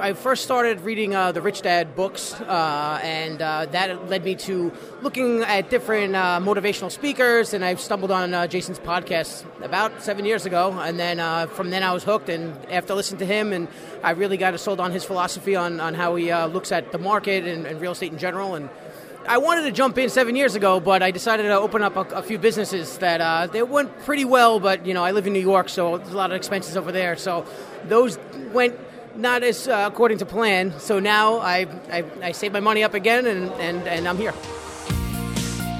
I first started reading uh, the Rich Dad books, uh, and uh, that led me to looking at different uh, motivational speakers. And I stumbled on uh, Jason's podcast about seven years ago, and then uh, from then I was hooked. And after listening to him, and I really got sold on his philosophy on, on how he looks at the market and, and, real estate in general. And I wanted to jump in seven years ago, but I decided to open up a, a few businesses that they went pretty well. But you know, I live in New York, so there's a lot of expenses over there. So those went not as uh, according to plan. So now I, I, I save my money up again and, and, and I'm here.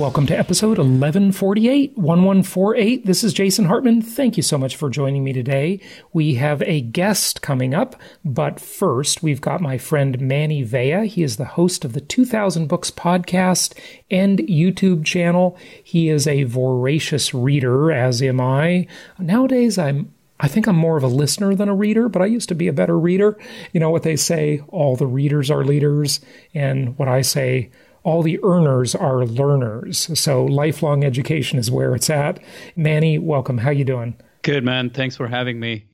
Welcome to episode 1148, 1148. This is Jason Hartman. Thank you so much for joining me today. We have a guest coming up, but first, we've got my friend Mani Vaya. He is the host of the 2000 Books podcast and YouTube channel. He is a voracious reader, as am I. Nowadays, I'm I think I'm more of a listener than a reader, but I used to be a better reader. You know what they say, all the readers are leaders, and what I say, all the earners are learners. So lifelong education is where it's at. Mani, welcome. How you doing? Good, man. Thanks for having me.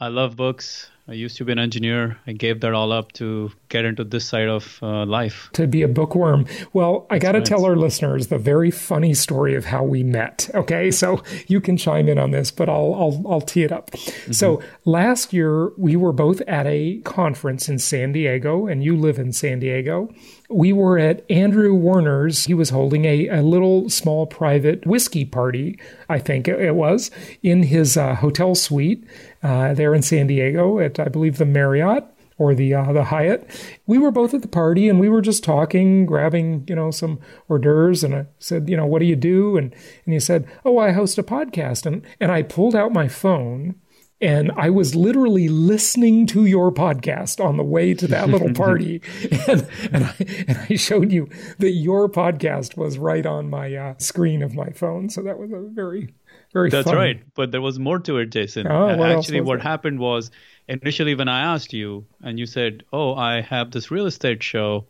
I love books. I used to be an engineer. I gave that all up to get into this side of uh, life. To be a bookworm. Well, I got to tell our listeners the very funny story of how we met. Okay, so you can chime in on this, but I'll I'll, I'll tee it up. Mm-hmm. So last year we were both at a conference in San Diego, and you live in San Diego we were at Andrew Warner's. He was holding a, a little small private whiskey party, I think it was, in his uh, hotel suite uh, there in San Diego at, I believe, the Marriott or the uh, the Hyatt. We were both at the party and we were just talking, grabbing you know some hors d'oeuvres. And I said, you know, what do you do? And and he said, oh, I host a podcast. And and I pulled out my phone and I was literally listening to your podcast on the way to that little party. and, and, I, and I showed you that your podcast was right on my uh, screen of my phone. So that was a very, very That's fun. right. But there was more to it, Jason. Oh, what Actually, what that? happened was initially when I asked you and you said, Oh, I have this real estate show.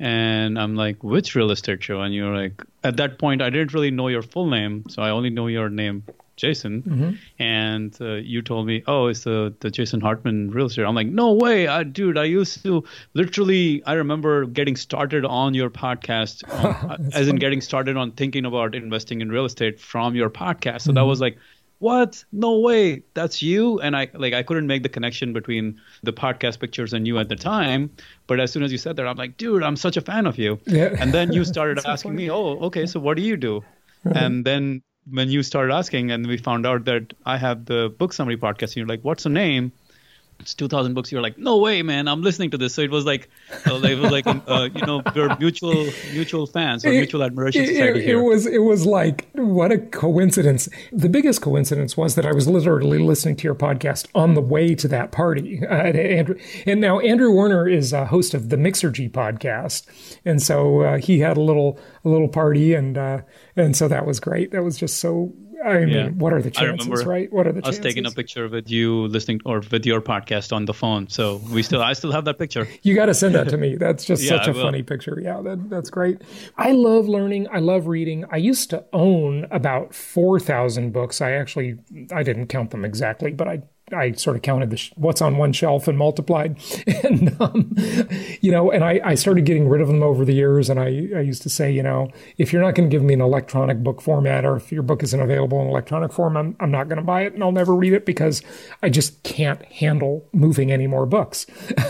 And I'm like, which real estate show? And you're like, at that point, I didn't really know your full name. So I only know your name Jason, mm-hmm. and uh, you told me, "Oh, it's the the Jason Hartman real estate." I'm like, "No way, I, dude! I used to literally. I remember getting started on your podcast, um, as in getting started on thinking about investing in real estate from your podcast. So mm-hmm. that was like." What? No way. That's you. And I like I couldn't make the connection between the podcast pictures and you at the time. But as soon as you said that, I'm like, dude, I'm such a fan of you. Yeah. And then you started asking me, oh, okay, so what do you do? And then when you started asking and we found out that I have the book summary podcast, and you're like, what's the name? It's 2000 books. You're like, no way, man. I'm listening to this. So it was like, uh, it was like, uh, you know, we're mutual, mutual fans or it, mutual admiration it, society it, here. It was, it was like, what a coincidence. The biggest coincidence was that I was literally listening to your podcast on the way to that party. Uh, and, and, now Andrew Warner is a host of the Mixergy podcast. And so uh, he had a little, a little party and, uh, and so that was great. That was just so. I mean, yeah. what are the chances, right? What are the chances? Us taking a picture with you listening or with your podcast on the phone. So we still, I still have that picture. You got to send that to me. That's just yeah, such a funny picture. Yeah, that, that's great. I love learning. I love reading. I used to own about four thousand books. I actually, I didn't count them exactly, but I I sort of counted the sh- what's on one shelf and multiplied, and um, you know, and I, I started getting rid of them over the years. And I, I used to say, you know, if you're not going to give me an electronic book format, or if your book isn't available in electronic form, I'm, I'm not going to buy it, and I'll never read it because I just can't handle moving any more books,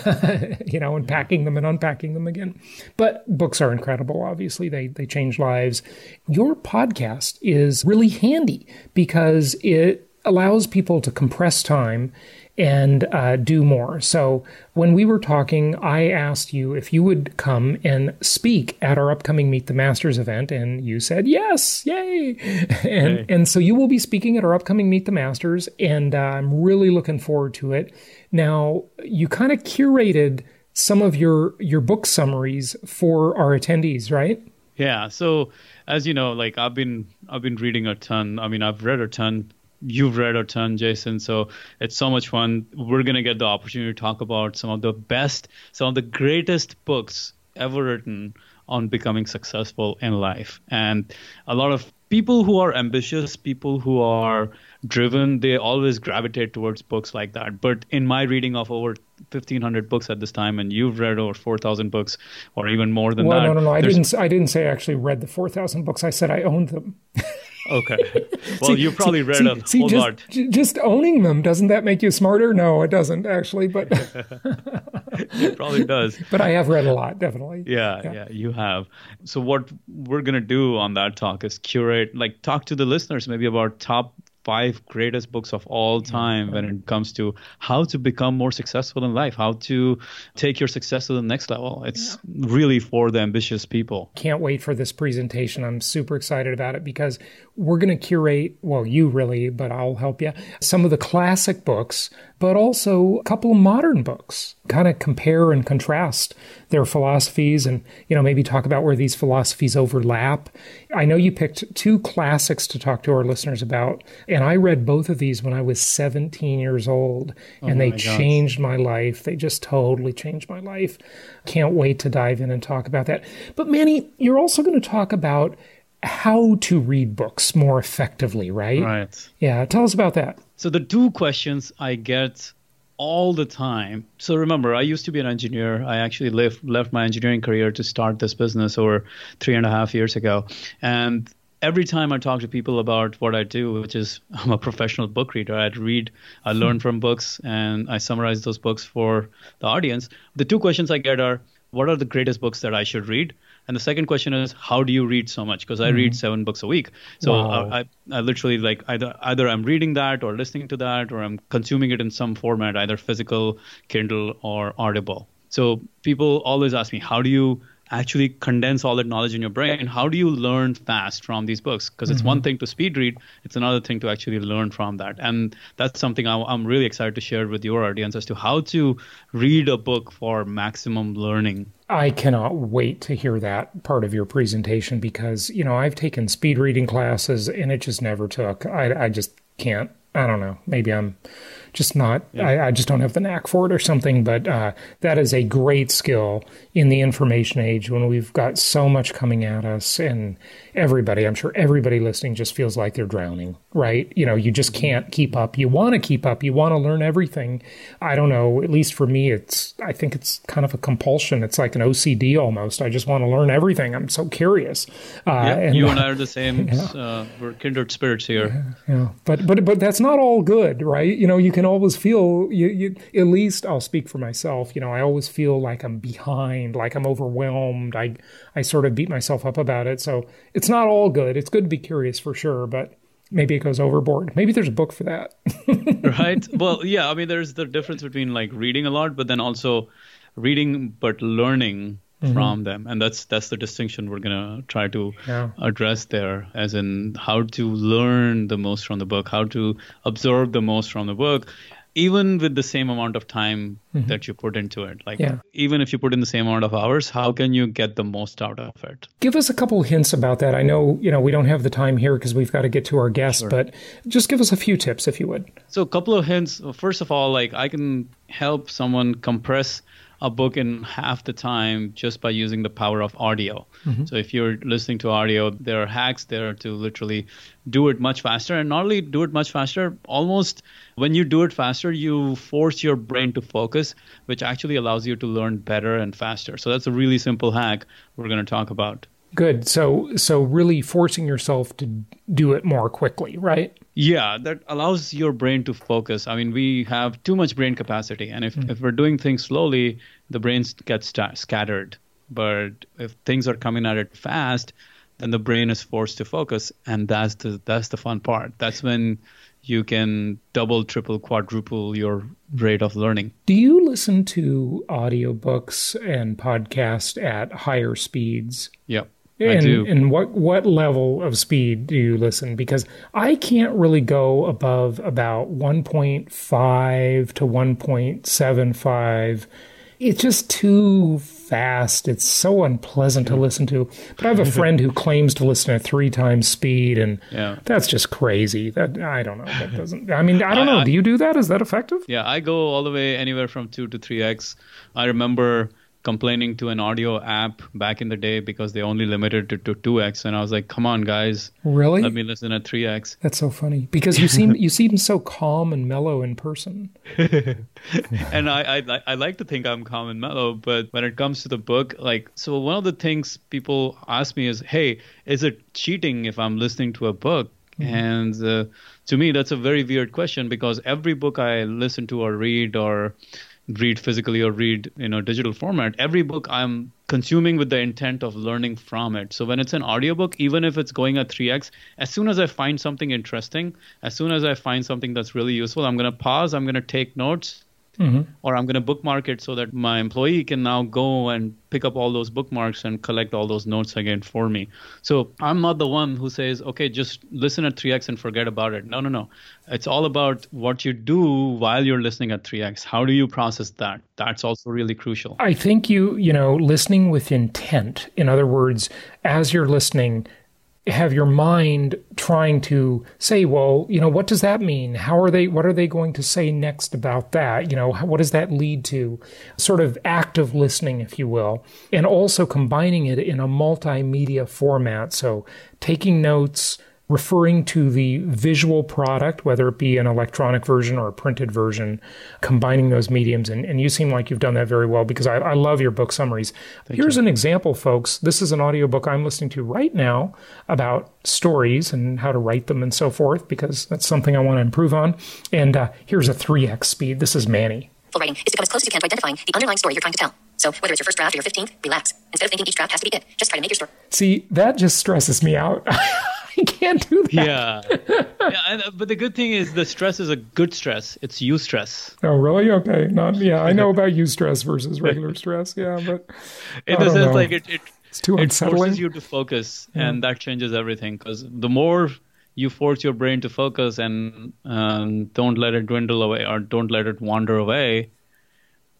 you know, and packing them and unpacking them again. But books are incredible. Obviously, they they change lives. Your podcast is really handy because it allows people to compress time and uh, do more. So when we were talking, I asked you if you would come and speak at our upcoming Meet the Masters event, and you said yes, yay! And hey. and so you will be speaking at our upcoming Meet the Masters, and uh, I'm really looking forward to it. Now you kind of curated some of your your book summaries for our attendees, right? Yeah. So as you know, like I've been I've been reading a ton. I mean, I've read a ton you've read a ton, Jason. So it's so much fun. We're going to get the opportunity to talk about some of the best, some of the greatest books ever written on becoming successful in life. And a lot of people who are ambitious, people who are driven, they always gravitate towards books like that. But in my reading of over 1500 books at this time and you've read over 4000 books or even more than well, that. no, no, no. I didn't I didn't say I actually read the 4000 books. I said I owned them. Okay. Well, see, you probably read see, a see, whole just, lot. Just owning them doesn't that make you smarter? No, it doesn't actually, but it probably does. But I have read a lot, definitely. Yeah, yeah, yeah, you have. So what we're gonna do on that talk is curate, like, talk to the listeners maybe about top five greatest books of all time when it comes to how to become more successful in life, how to take your success to the next level. It's yeah. really for the ambitious people. Can't wait for this presentation. I'm super excited about it because we're going to curate, well, you really, but I'll help you, some of the classic books, but also a couple of modern books. Kind of compare and contrast their philosophies and, you know, maybe talk about where these philosophies overlap. I know you picked two classics to talk to our listeners about, and I read both of these when I was 17 years old, oh and they changed my life. They just totally changed my life. Can't wait to dive in and talk about that. But Mani, you're also going to talk about how to read books more effectively, right? Right. Yeah. Tell us about that. So, the two questions I get all the time. So, remember, I used to be an engineer. I actually left, left my engineering career to start this business over three and a half years ago. And every time I talk to people about what I do, which is I'm a professional book reader, I read, I hmm. learn from books, and I summarize those books for the audience. The two questions I get are what are the greatest books that I should read? And the second question is, how do you read so much? Because I mm-hmm. read seven books a week. So wow. I, I literally like either either I'm reading that or listening to that or I'm consuming it in some format, either physical, Kindle, or Audible. So people always ask me, how do you actually condense all that knowledge in your brain how do you learn fast from these books because it's mm-hmm. one thing to speed read it's another thing to actually learn from that and that's something i'm really excited to share with your audience as to how to read a book for maximum learning I cannot wait to hear that part of your presentation because, you know, I've taken speed reading classes and it just never took. I, I just can't. I don't know. Maybe I'm just not yeah. I, I, just don't have the knack for it or something but uh, that is a great skill in the information age when we've got so much coming at us and everybody i'm sure everybody listening just feels like they're drowning right? You know you just mm-hmm. can't keep up. You want to keep up. You want to learn everything. I don't know at least for me it's i think it's kind of a compulsion. It's like an ocd almost. I just want to learn everything. I'm so curious. Uh, yeah, and, you and i are the same yeah. uh, we're kindred spirits here. Yeah, yeah. But but but that's not all good right? You know you can can always feel you, you at least I'll speak for myself. You know, I always feel like I'm behind, like I'm overwhelmed. I I sort of beat myself up about it. So it's not all good. It's good to be curious for sure, but maybe it goes overboard. Maybe there's a book for that. right. Well, yeah. I mean, there's the difference between like reading a lot, but then also reading but learning Mm-hmm. from them and that's that's the distinction we're going to try to yeah. address there as in how to learn the most from the book how to absorb the most from the book even with the same amount of time mm-hmm. that you put into it like yeah. even if you put in the same amount of hours how can you get the most out of it give us a couple hints about that i know you know we don't have the time here because we've got to get to our guests sure. but just give us a few tips if you would so a couple of hints first of all like i can help someone compress a book in half the time just by using the power of audio. Mm-hmm. So if you're listening to audio, there are hacks there to literally do it much faster. And not only do it much faster, almost when you do it faster, you force your brain to focus, which actually allows you to learn better and faster. So that's a really simple hack we're going to talk about. Good. So so really forcing yourself to do it more quickly, right? Yeah, that allows your brain to focus. I mean, we have too much brain capacity, and if, mm. if we're doing things slowly, the brain gets scattered. But if things are coming at it fast, then the brain is forced to focus, and that's the that's the fun part. That's when you can double, triple, quadruple your rate of learning. Do you listen to audiobooks and podcasts at higher speeds? Yep. And, I do. and what what level of speed do you listen? Because I can't really go above about 1.5 to 1.75. It's just too fast. It's so unpleasant to mm. listen to. But I have a friend who claims to listen at three times speed, and yeah. that's just crazy. That I don't know. That doesn't. I mean, I don't know. do you do that? Is that effective? Yeah, I go all the way anywhere from two to three x. I remember complaining to an audio app back in the day because they only limited it to 2x and I was like come on guys. Really? Let me listen at 3x that's so funny because you seem you seem so calm and mellow in person. And I, I I like to think I'm calm and mellow but when it comes to the book like so one of the things people ask me is hey is it cheating if I'm listening to a book? Mm-hmm. and uh, to me that's a very weird question because every book I listen to or read or read physically or read in a digital format every book i'm consuming with the intent of learning from it. So when it's an audiobook even if it's going at 3x as soon as i find something interesting as soon as i find something that's really useful i'm going to pause i'm going to take notes Mm-hmm. or I'm going to bookmark it so that my employee can now go and pick up all those bookmarks and collect all those notes again for me. So I'm not the one who says, okay, just listen at 3x and forget about it. No, no, no. It's all about what you do while you're listening at 3x. How do you process that? That's also really crucial. I think you, you know, listening with intent. In other words, as you're listening, have your mind trying to say, well, you know, what does that mean? How are they, what are they going to say next about that? You know, what does that lead to? Sort of active listening, if you will, and also combining it in a multimedia format. So taking notes, referring to the visual product, whether it be an electronic version or a printed version, combining those mediums. And, and you seem like you've done that very well because I, I love your book summaries. Thank Here's you. an example, folks. This is an audiobook I'm listening to right now about stories and how to write them and so forth, because that's something I want to improve on. And uh, here's a 3x speed. This is Mani. Full writing is to come as close as you can to identifying the underlying story you're trying to tell. So whether it's your first draft or your 15th, relax. Instead of thinking each draft has to be it, just try to make your story. See, that just stresses me out. I can't do that. Yeah. yeah and, uh, but the good thing is the stress is a good stress. It's eustress. Oh, really? Okay. Not yeah. I know about eustress versus regular stress. Yeah, but in the sense like it, it it's too it forces you to focus, yeah. and that changes everything. Because the more you force your brain to focus and um, don't let it dwindle away or don't let it wander away,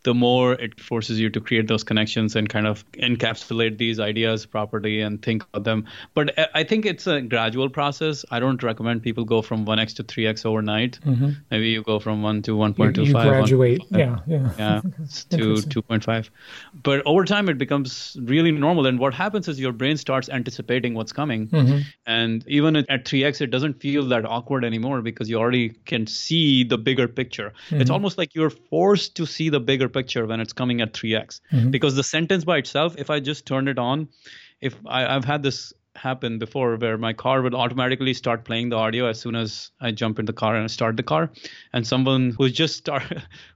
the more it forces you to create those connections and kind of encapsulate these ideas properly and think about them. But I think it's a gradual process. I don't recommend people go from 1x to 3x overnight. Mm-hmm. Maybe you go from 1 to 1.25. You, you graduate, yeah, yeah. Yeah, to 2.5. But over time, it becomes really normal. And what happens is your brain starts anticipating what's coming. Mm-hmm. And even at 3x, it doesn't feel that awkward anymore because you already can see the bigger picture. Mm-hmm. It's almost like you're forced to see the bigger picture when it's coming at 3x mm-hmm. because the sentence by itself if i just turn it on if I, i've had this happen before where my car would automatically start playing the audio as soon as I jump in the car and start the car. And someone who's just start,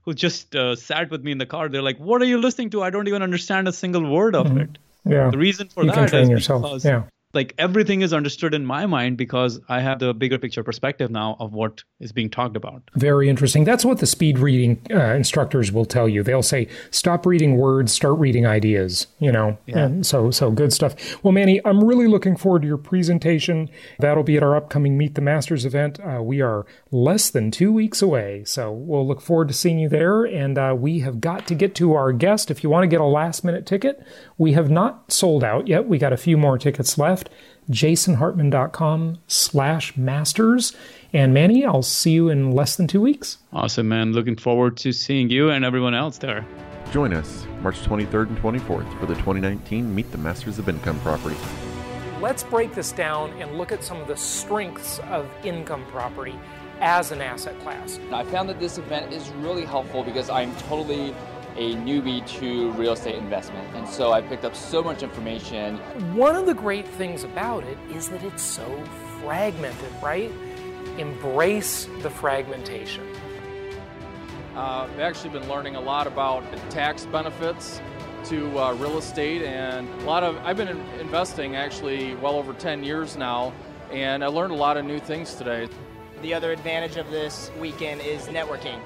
who just uh, sat with me in the car, they're like, "What are you listening to? I don't even understand a single word of mm-hmm. it." Yeah. The reason for you that train yourself. Because, yeah like everything is understood in my mind because I have the bigger picture perspective now of what is being talked about. Very interesting. That's what the speed reading uh, instructors will tell you. They'll say, "Stop reading words, start reading ideas." You know, yeah. and so so good stuff. Well, Mani, I'm really looking forward to your presentation. That'll be at our upcoming Meet the Masters event. Uh, we are less than two weeks away, so we'll look forward to seeing you there. And uh, we have got to get to our guest. If you want to get a last minute ticket, we have not sold out yet. We got a few more tickets left. jasonhartman.com slash masters. And Mani, I'll see you in less than two weeks. Awesome, man. Looking forward to seeing you and everyone else there. Join us March 23rd and 24th for the 2019 Meet the Masters of Income Property. Let's break this down and look at some of the strengths of income property as an asset class. I found that this event is really helpful because I'm totally a newbie to real estate investment. And so I picked up so much information. One of the great things about it is that it's so fragmented, right? Embrace the fragmentation. Uh, I've actually been learning a lot about tax benefits to uh, real estate and a lot of I've been investing actually well over 10 years now and I learned a lot of new things today. The other advantage of this weekend is networking.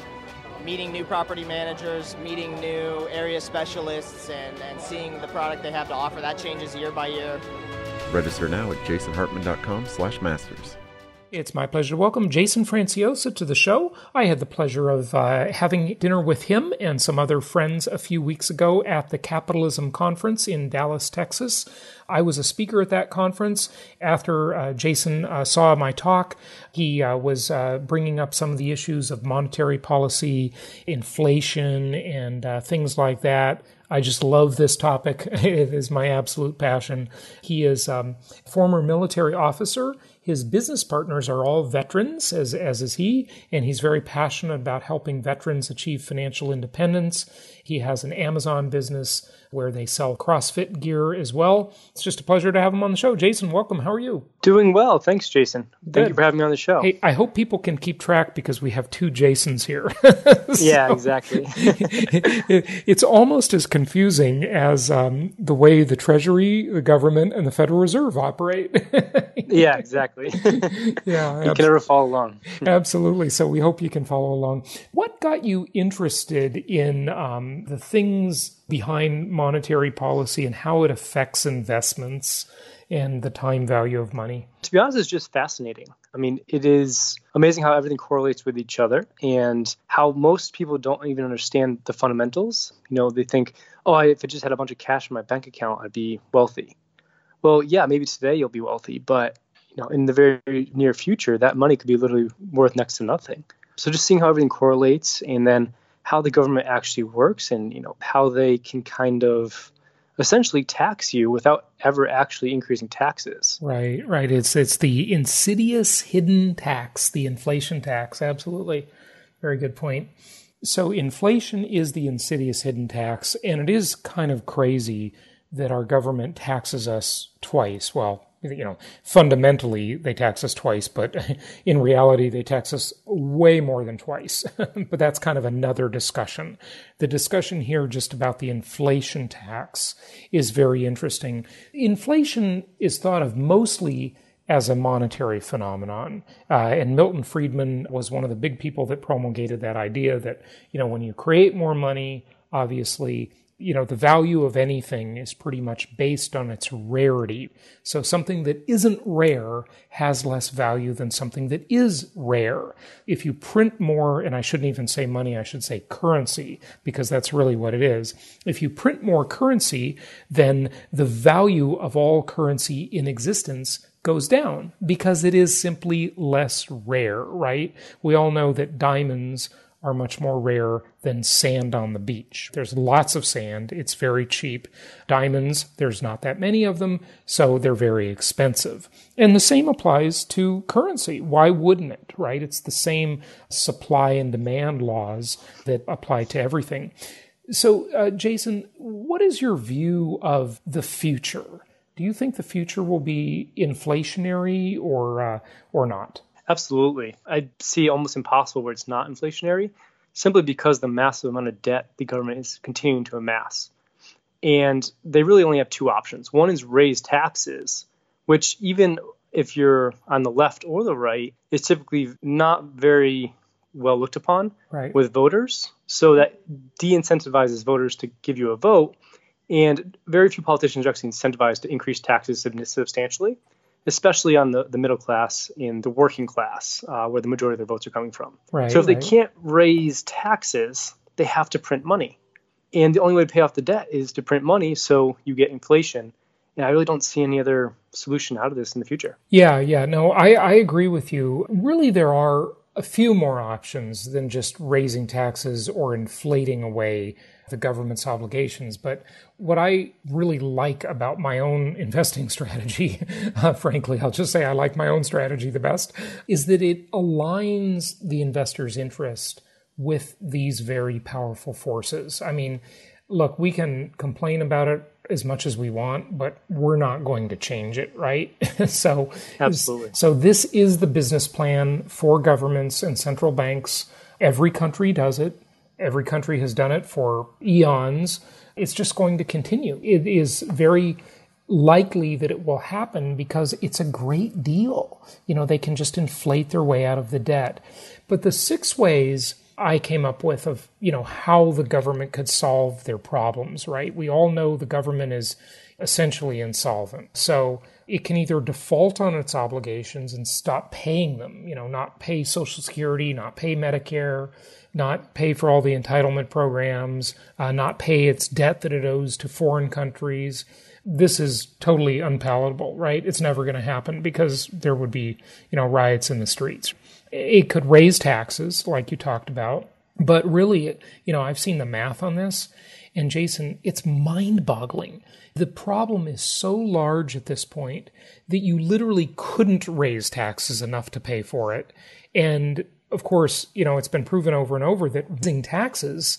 Meeting new property managers, meeting new area specialists, and, and seeing the product they have to offer. That changes year by year. Register now at jasonhartman.com slash masters. It's my pleasure to welcome Jason Franciosa to the show. I had the pleasure of uh, having dinner with him and some other friends a few weeks ago at the Capitalism Conference in Dallas, Texas. I was a speaker at that conference. After uh, Jason uh, saw my talk, he uh, was uh, bringing up some of the issues of monetary policy, inflation, and uh, things like that. I just love this topic. it is my absolute passion. He is um, former military officer. His business partners are all veterans, as, as is he, and he's very passionate about helping veterans achieve financial independence. He has an Amazon business where they sell CrossFit gear as well. It's just a pleasure to have him on the show. Jason, welcome. How are you? Doing well. Thanks, Jason. Good. Thank you for having me on the show. Hey, I hope people can keep track because we have two Jasons here. so, yeah, exactly. it's almost as confusing as um, the way the Treasury, the government, and the Federal Reserve operate. yeah, exactly. yeah, you can never follow along. absolutely. So we hope you can follow along. What got you interested in um, the things behind monetary policy and how it affects investments and the time value of money? To be honest, it's just fascinating. I mean, it is amazing how everything correlates with each other and how most people don't even understand the fundamentals. You know, they think, oh, if I just had a bunch of cash in my bank account, I'd be wealthy. Well, yeah, maybe today you'll be wealthy, but you know, in the very near future, that money could be literally worth next to nothing. So just seeing how everything correlates and then how the government actually works and you know how they can kind of essentially tax you without ever actually increasing taxes. Right, right. It's it's the insidious hidden tax, the inflation tax. Absolutely. Very good point. So inflation is the insidious hidden tax and it is kind of crazy that our government taxes us twice. Well, you know, fundamentally they tax us twice, but in reality they tax us way more than twice. but that's kind of another discussion. The discussion here just about the inflation tax is very interesting. Inflation is thought of mostly as a monetary phenomenon. Uh, and Milton Friedman was one of the big people that promulgated that idea that, you know, when you create more money, obviously you know, the value of anything is pretty much based on its rarity. So something that isn't rare has less value than something that is rare. If you print more, and I shouldn't even say money, I should say currency, because that's really what it is. If you print more currency, then the value of all currency in existence goes down because it is simply less rare, right? We all know that diamonds are much more rare than sand on the beach. There's lots of sand. It's very cheap. Diamonds, there's not that many of them, so they're very expensive. And the same applies to currency. Why wouldn't it, right? It's the same supply and demand laws that apply to everything. So, uh, Jason, what is your view of the future? Do you think the future will be inflationary or uh, or not? Absolutely. I see almost impossible where it's not inflationary simply because the massive amount of debt the government is continuing to amass. And they really only have two options. One is raise taxes, which even if you're on the left or the right, is typically not very well looked upon right. with voters. So that de-incentivizes voters to give you a vote. And very few politicians are actually incentivized to increase taxes substantially especially on the, the middle class and the working class, uh, where the majority of their votes are coming from. Right, so if right. they can't raise taxes, they have to print money. And the only way to pay off the debt is to print money so you get inflation. And I really don't see any other solution out of this in the future. Yeah, yeah. No, I, I agree with you. Really, there are a few more options than just raising taxes or inflating away the government's obligations. But what I really like about my own investing strategy, uh, frankly, I'll just say I like my own strategy the best, is that it aligns the investor's interest with these very powerful forces. I mean, look, we can complain about it as much as we want, but we're not going to change it, right? so, absolutely. So, this is the business plan for governments and central banks. Every country does it. Every country has done it for eons. It's just going to continue. It is very likely that it will happen because it's a great deal. You know, they can just inflate their way out of the debt. But the six ways I came up with of, you know, how the government could solve their problems, right? We all know the government is essentially insolvent. So it can either default on its obligations and stop paying them, you know, not pay Social Security, not pay Medicare, not pay for all the entitlement programs, uh, not pay its debt that it owes to foreign countries. This is totally unpalatable, right? It's never going to happen because there would be, you know, riots in the streets. It could raise taxes, like you talked about, but really, you know, I've seen the math on this, and Jason, it's mind boggling. The problem is so large at this point that you literally couldn't raise taxes enough to pay for it. And of course, you know, it's been proven over and over that raising taxes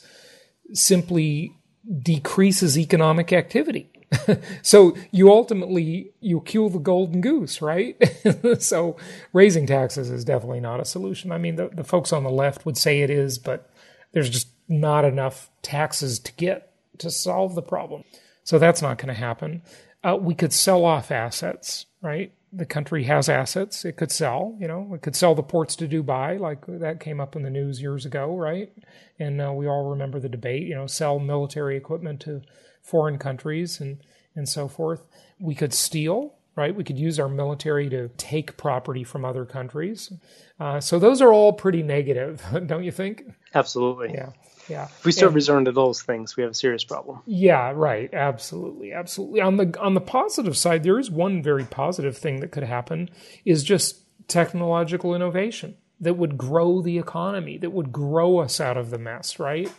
simply decreases economic activity. so you ultimately you kill the golden goose, right? so raising taxes is definitely not a solution. I mean, the, the folks on the left would say it is, but there's just not enough taxes to get to solve the problem. So that's not going to happen. Uh, we could sell off assets, right? The country has assets it could sell. You know, it could sell the ports to Dubai, like that came up in the news years ago, right? And uh, we all remember the debate. You know, sell military equipment to foreign countries and and so forth. We could steal, right? We could use our military to take property from other countries. Uh, so those are all pretty negative, don't you think? Absolutely. Yeah. Yeah. If we start and, resorting to those things, we have a serious problem. Yeah, right. Absolutely. Absolutely. On the on the positive side, there is one very positive thing that could happen is just technological innovation that would grow the economy, that would grow us out of the mess, right?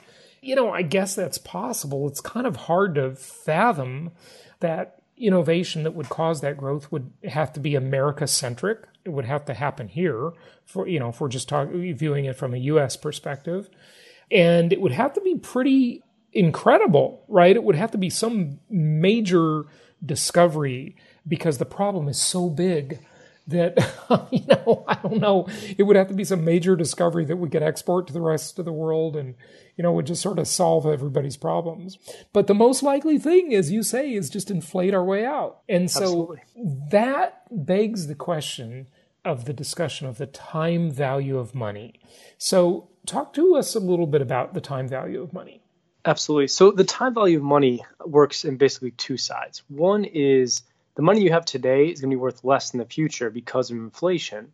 You know, I guess that's possible. It's kind of hard to fathom that innovation that would cause that growth would have to be America centric. It would have to happen here for, you know, if we're just talking, viewing it from a US perspective. And it would have to be pretty incredible, right? It would have to be some major discovery because the problem is so big that you know i don't know it would have to be some major discovery that we could export to the rest of the world and you know would just sort of solve everybody's problems but the most likely thing as you say is just inflate our way out and so Absolutely. that begs the question of the discussion of the time value of money so talk to us a little bit about the time value of money. Absolutely. So the time value of money works in basically two sides. One is the money you have today is going to be worth less in the future because of inflation.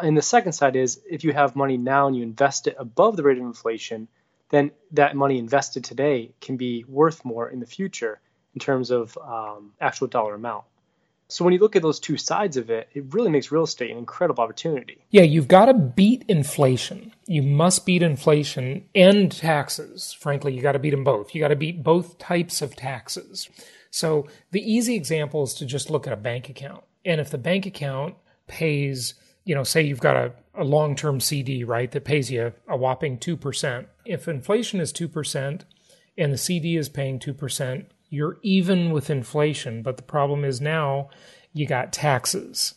And the second side is if you have money now and you invest it above the rate of inflation, then that money invested today can be worth more in the future in terms of um, actual dollar amount. So when you look at those two sides of it, it really makes real estate an incredible opportunity. Yeah, you've got to beat inflation. You must beat inflation and taxes. Frankly, you got to beat them both. You got to beat both types of taxes. So the easy example is to just look at a bank account. And if the bank account pays, you know, say you've got a, a long term CD, right, that pays you a whopping 2%. If inflation is 2% and the CD is paying 2%, you're even with inflation, but the problem is now you got taxes.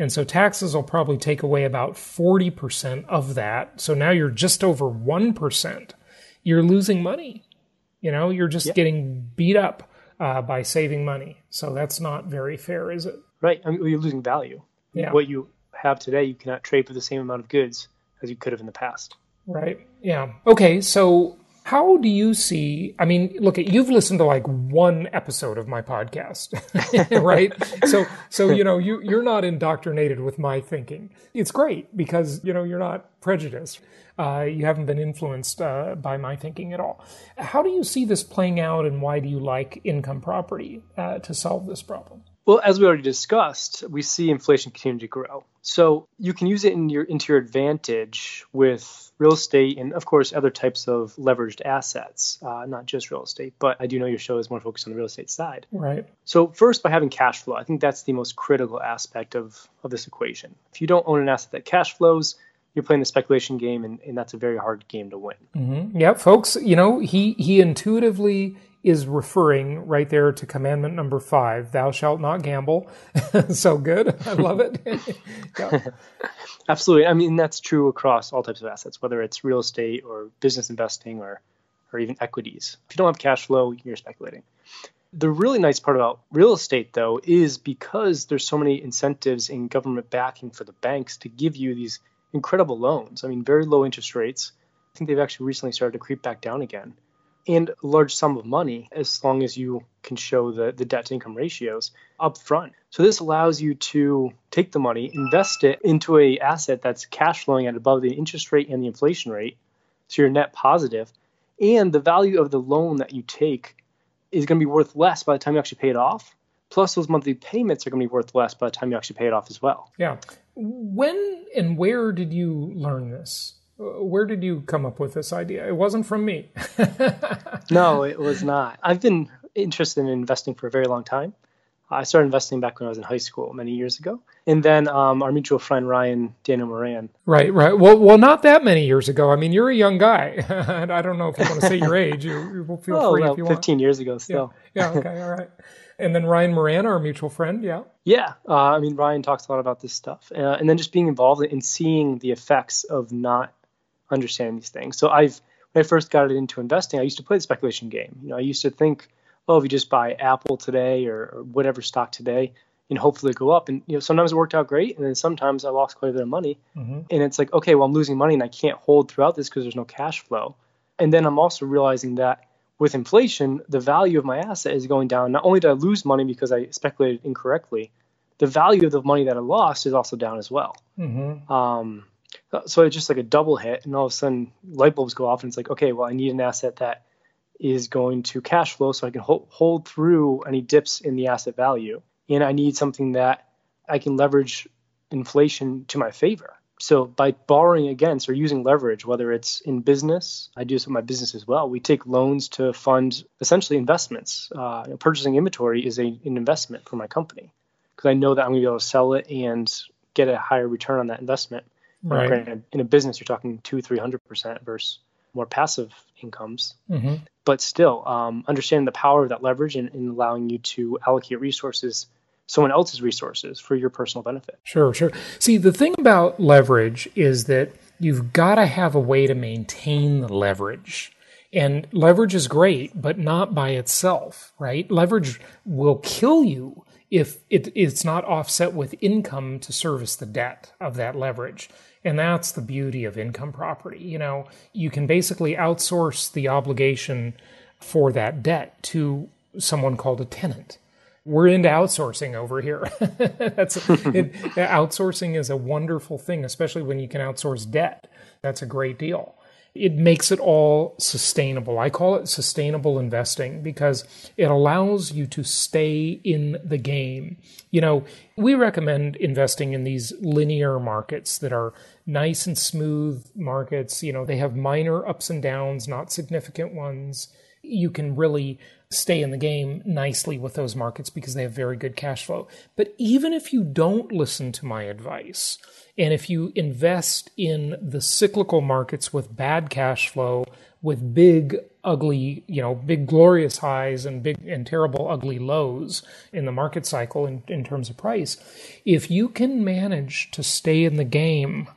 And so taxes will probably take away about 40% of that. So now you're just over 1%. You're losing money. You know, you're just yeah. getting beat up uh, by saving money. So that's not very fair, is it? Right. I mean, you're losing value. Yeah. What you have today, you cannot trade for the same amount of goods as you could have in the past. Right. Yeah. Okay. So how do you see? I mean, look, you've listened to like one episode of my podcast, right? so, so you know, you you're not indoctrinated with my thinking. It's great because you know you're not prejudiced. Uh, you haven't been influenced uh, by my thinking at all. How do you see this playing out, and why do you like income property uh, to solve this problem? Well, as we already discussed, we see inflation continue to grow. So you can use it in your into your advantage with real estate and, of course, other types of leveraged assets, uh, not just real estate. But I do know your show is more focused on the real estate side. Right. So first, by having cash flow, I think that's the most critical aspect of of this equation. If you don't own an asset that cash flows, you're playing the speculation game, and, and that's a very hard game to win. Mm-hmm. Yeah, folks. You know, he he intuitively is referring right there to commandment number five thou shalt not gamble. So good. I love it. Absolutely. I mean that's true across all types of assets whether it's real estate or business investing or or even equities. If you don't have cash flow you're speculating. The really nice part about real estate, though, is because there's so many incentives in government backing for the banks to give you these incredible loans. I mean, very low interest rates. I think they've actually recently started to creep back down again. And a large sum of money as long as you can show the, the debt to income ratios up front. So this allows you to take the money, invest it into a asset that's cash flowing at above the interest rate and the inflation rate. So you're net positive. And the value of the loan that you take is going to be worth less by the time you actually pay it off. Plus, those monthly payments are going to be worth less by the time you actually pay it off as well. Yeah. When and where did you learn this? Where did you come up with this idea? It wasn't from me. no, it was not. I've been interested in investing for a very long time. I started investing back when I was in high school many years ago. And then um, our mutual friend Ryan Daniel Moran. Right, right. Well, well, not that many years ago. I mean, you're a young guy. I don't know if you want to say your age. You, you feel oh, free well, if you 15 want. years ago still. Yeah. yeah, okay, all right. And then Ryan Moran, our mutual friend, yeah. Yeah, uh, I mean, Ryan talks a lot about this stuff. Uh, and then just being involved in seeing the effects of not understanding these things. So I've, when I first got into investing, I used to play the speculation game. You know, I used to think, oh, if you just buy Apple today or, or whatever stock today, and hopefully go up. And you know, sometimes it worked out great, and then sometimes I lost quite a bit of money. Mm-hmm. And it's like, okay, well, I'm losing money and I can't hold throughout this because there's no cash flow. And then I'm also realizing that with inflation, the value of my asset is going down. Not only did I lose money because I speculated incorrectly, the value of the money that I lost is also down as well. Mm-hmm. Um, so it's just like a double hit, and all of a sudden light bulbs go off, and it's like, okay, well, I need an asset that is going to cash flow so I can hold, hold through any dips in the asset value, and I need something that I can leverage inflation to my favor. So by borrowing against or using leverage, whether it's in business, I do this with my business as well. We take loans to fund essentially investments. Uh, purchasing inventory is a, an investment for my company because I know that I'm going to be able to sell it and get a higher return on that investment. Right. In a business, you're talking two, three hundred percent versus more passive incomes. Mm-hmm. But still, um, understanding the power of that leverage and, and allowing you to allocate resources someone else's resources for your personal benefit. Sure, sure. See, the thing about leverage is that you've got to have a way to maintain the leverage. And leverage is great, but not by itself, right? Leverage will kill you if it, it's not offset with income to service the debt of that leverage. And that's the beauty of income property. You know, you can basically outsource the obligation for that debt to someone called a tenant we're into outsourcing over here. That's it, outsourcing is a wonderful thing, especially when you can outsource debt. That's a great deal. It makes it all sustainable. I call it sustainable investing because it allows you to stay in the game. You know, we recommend investing in these linear markets that are nice and smooth markets. You know, they have minor ups and downs, not significant ones. You can really stay in the game nicely with those markets because they have very good cash flow. But even if you don't listen to my advice, and if you invest in the cyclical markets with bad cash flow, with big, ugly, you know, big glorious highs and big and terrible, ugly lows in the market cycle in, in terms of price, if you can manage to stay in the game,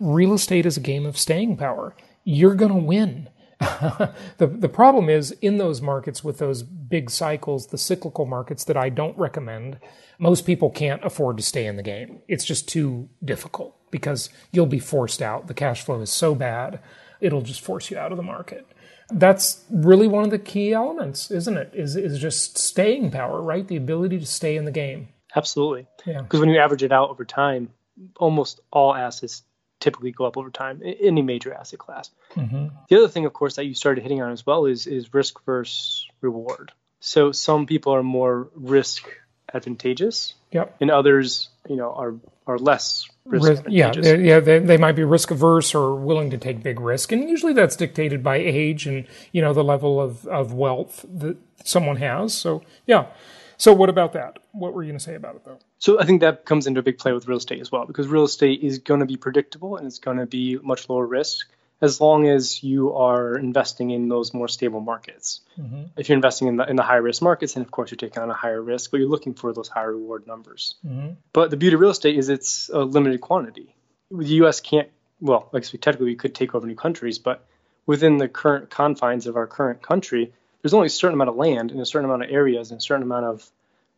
real estate is a game of staying power. You're going to win the the problem is in those markets with those big cycles, the cyclical markets that I don't recommend, most people can't afford to stay in the game. It's just too difficult because you'll be forced out. The cash flow is so bad, it'll just force you out of the market. That's really one of the key elements, isn't it? Is is just staying power, right? The ability to stay in the game. Absolutely. Yeah. Because when you average it out over time, almost all assets typically go up over time in any major asset class. Mm-hmm. The other thing, of course, that you started hitting on as well is is risk versus reward. So some people are more risk advantageous, yep. and others, you know, are are less risk, yeah, yeah, they, they might be risk averse or willing to take big risk, and usually that's dictated by age and you know the level of of wealth that someone has. So yeah. So what about that? What were you going to say about it though? So I think that comes into a big play with real estate as well, because real estate is going to be predictable and it's going to be much lower risk as long as you are investing in those more stable markets. Mm-hmm. If you're investing in the, in the high risk markets, then of course you're taking on a higher risk, but you're looking for those higher reward numbers. Mm-hmm. But the beauty of real estate is it's a limited quantity. The U.S. can't, well, like technically we could take over new countries, but within the current confines of our current country, there's only a certain amount of land and a certain amount of areas and a certain amount of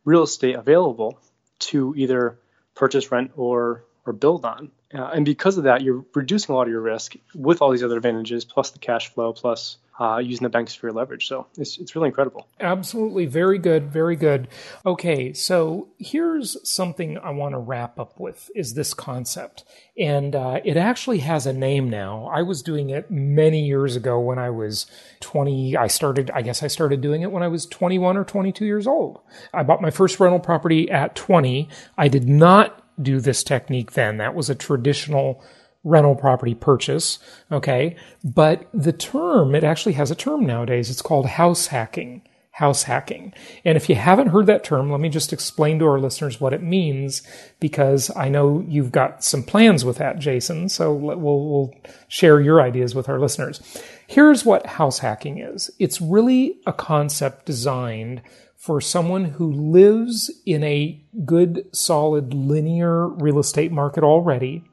real estate available to either purchase, rent, or or build on. Uh, and because of that, you're reducing a lot of your risk with all these other advantages, plus the cash flow, plus uh, using the banks for your leverage. So it's, it's really incredible. Absolutely. Very good. Very good. Okay. So here's something I want to wrap up with is this concept. And uh, it actually has a name now. I was doing it many years ago when I was 20. I started, I guess I started doing it when I was 21 or 22 years old. I bought my first rental property at 20. I did not do this technique then. That was a traditional rental property purchase. Okay. But the term, it actually has a term nowadays. It's called house hacking. House hacking. And if you haven't heard that term, let me just explain to our listeners what it means because I know you've got some plans with that, Jason. So we'll, we'll share your ideas with our listeners. Here's what house hacking is. It's really a concept designed for someone who lives in a good, solid, linear real estate market already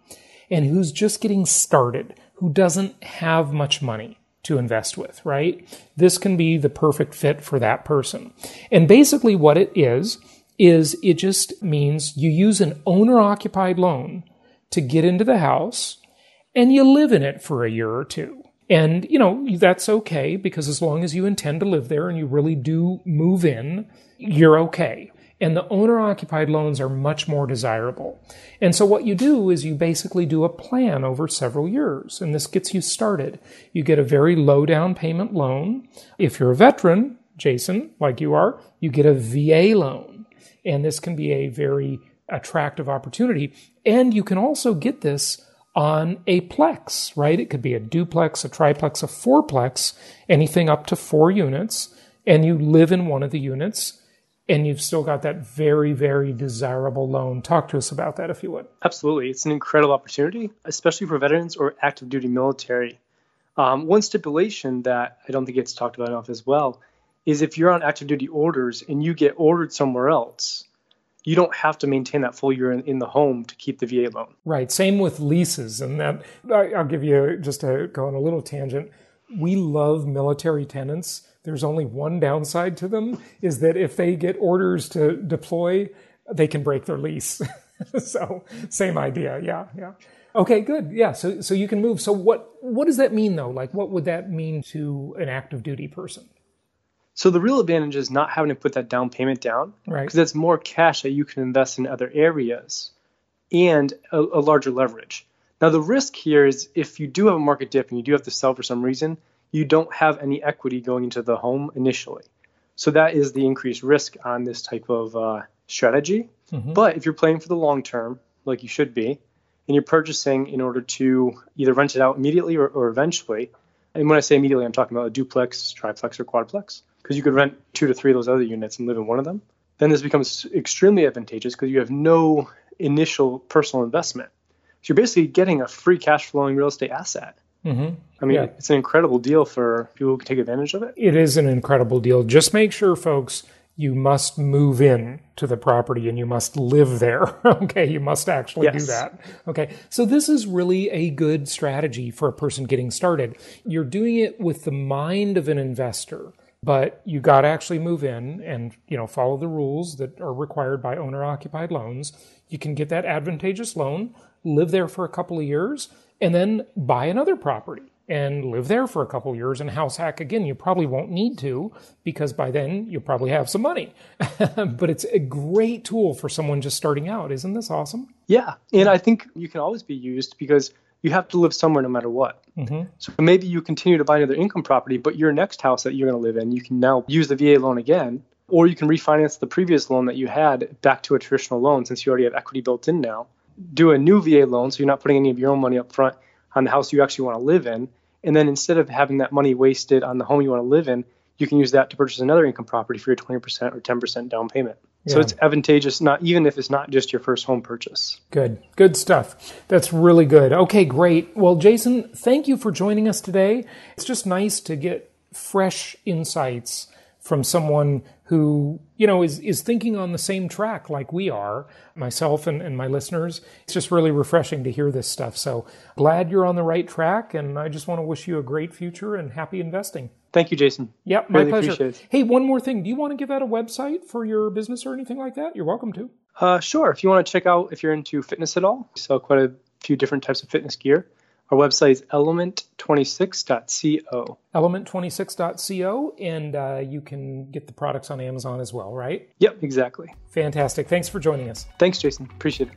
and who's just getting started, who doesn't have much money to invest with, right? This can be the perfect fit for that person. And basically what it is, is it just means you use an owner occupied loan to get into the house and you live in it for a year or two. And, you know, that's okay because as long as you intend to live there and you really do move in, you're okay. And the owner occupied loans are much more desirable. And so what you do is you basically do a plan over several years. And this gets you started. You get a very low down payment loan. If you're a veteran, Jason, like you are, you get a VA loan. And this can be a very attractive opportunity. And you can also get this on a plex, right? It could be a duplex, a triplex, a fourplex, anything up to four units, and you live in one of the units and you've still got that very, very desirable loan. Talk to us about that if you would. Absolutely. It's an incredible opportunity, especially for veterans or active duty military. Um, one stipulation that I don't think gets talked about enough as well is if you're on active duty orders and you get ordered somewhere else, you don't have to maintain that full year in, in, the home to keep the VA loan. Right. Same with leases. And that I'll give you just to go on a little tangent. We love military tenants. There's only one downside to them is that if they get orders to deploy, they can break their lease. so same idea. Yeah. Yeah. Okay, good. Yeah. So, so you can move. So what, what does that mean though? Like what would that mean to an active duty person? So the real advantage is not having to put that down payment down, right? Because that's more cash that you can invest in other areas, and a, a, larger leverage. Now the risk here is if you do have a market dip and you do have to sell for some reason, you don't have any equity going into the home initially. So that is the increased risk on this type of uh, strategy. Mm-hmm. But if you're playing for the long term, like you should be, and you're purchasing in order to either rent it out immediately or, or eventually, and when I say immediately, I'm talking about a duplex, triplex, or quadplex because you could rent two to three of those other units and live in one of them. Then this becomes extremely advantageous because you have no initial personal investment. So you're basically getting a free cash flowing real estate asset. Mm-hmm. I mean, yeah. it's an incredible deal for people who can take advantage of it. It is an incredible deal. Just make sure, folks, you must move in to the property and you must live there. okay, you must actually yes. do that. Okay, so this is really a good strategy for a person getting started. You're doing it with the mind of an investor but you got to actually move in and you know follow the rules that are required by owner occupied loans you can get that advantageous loan live there for a couple of years and then buy another property and live there for a couple of years and house hack again you probably won't need to because by then you'll probably have some money but it's a great tool for someone just starting out isn't this awesome yeah and i think you can always be used because you have to live somewhere no matter what. Mm-hmm. So maybe you continue to buy another income property, but your next house that you're going to live in, you can now use the VA loan again, or you can refinance the previous loan that you had back to a traditional loan since you already have equity built in now. Do a new VA loan so you're not putting any of your own money up front on the house you actually want to live in. And then instead of having that money wasted on the home you want to live in, you can use that to purchase another income property for your 20% or 10% down payment. Yeah. So it's advantageous, not even if it's not just your first home purchase. Good, good stuff. That's really good. Okay, great. Well, Jason, thank you for joining us today. It's just nice to get fresh insights from someone who, you know, is, is thinking on the same track like we are, myself and, and my listeners. It's just really refreshing to hear this stuff. So glad you're on the right track. And I just want to wish you a great future and happy investing. Thank you, Jason. Yep, my really pleasure. Hey, one more thing. Do you want to give out a website for your business or anything like that? You're welcome to. Uh, sure. If you want to check out if you're into fitness at all, we sell quite a few different types of fitness gear. Our website is element26.co. Element26.co, and uh, you can get the products on Amazon as well, right? Yep, exactly. Fantastic. Thanks for joining us. Thanks, Jason. Appreciate it.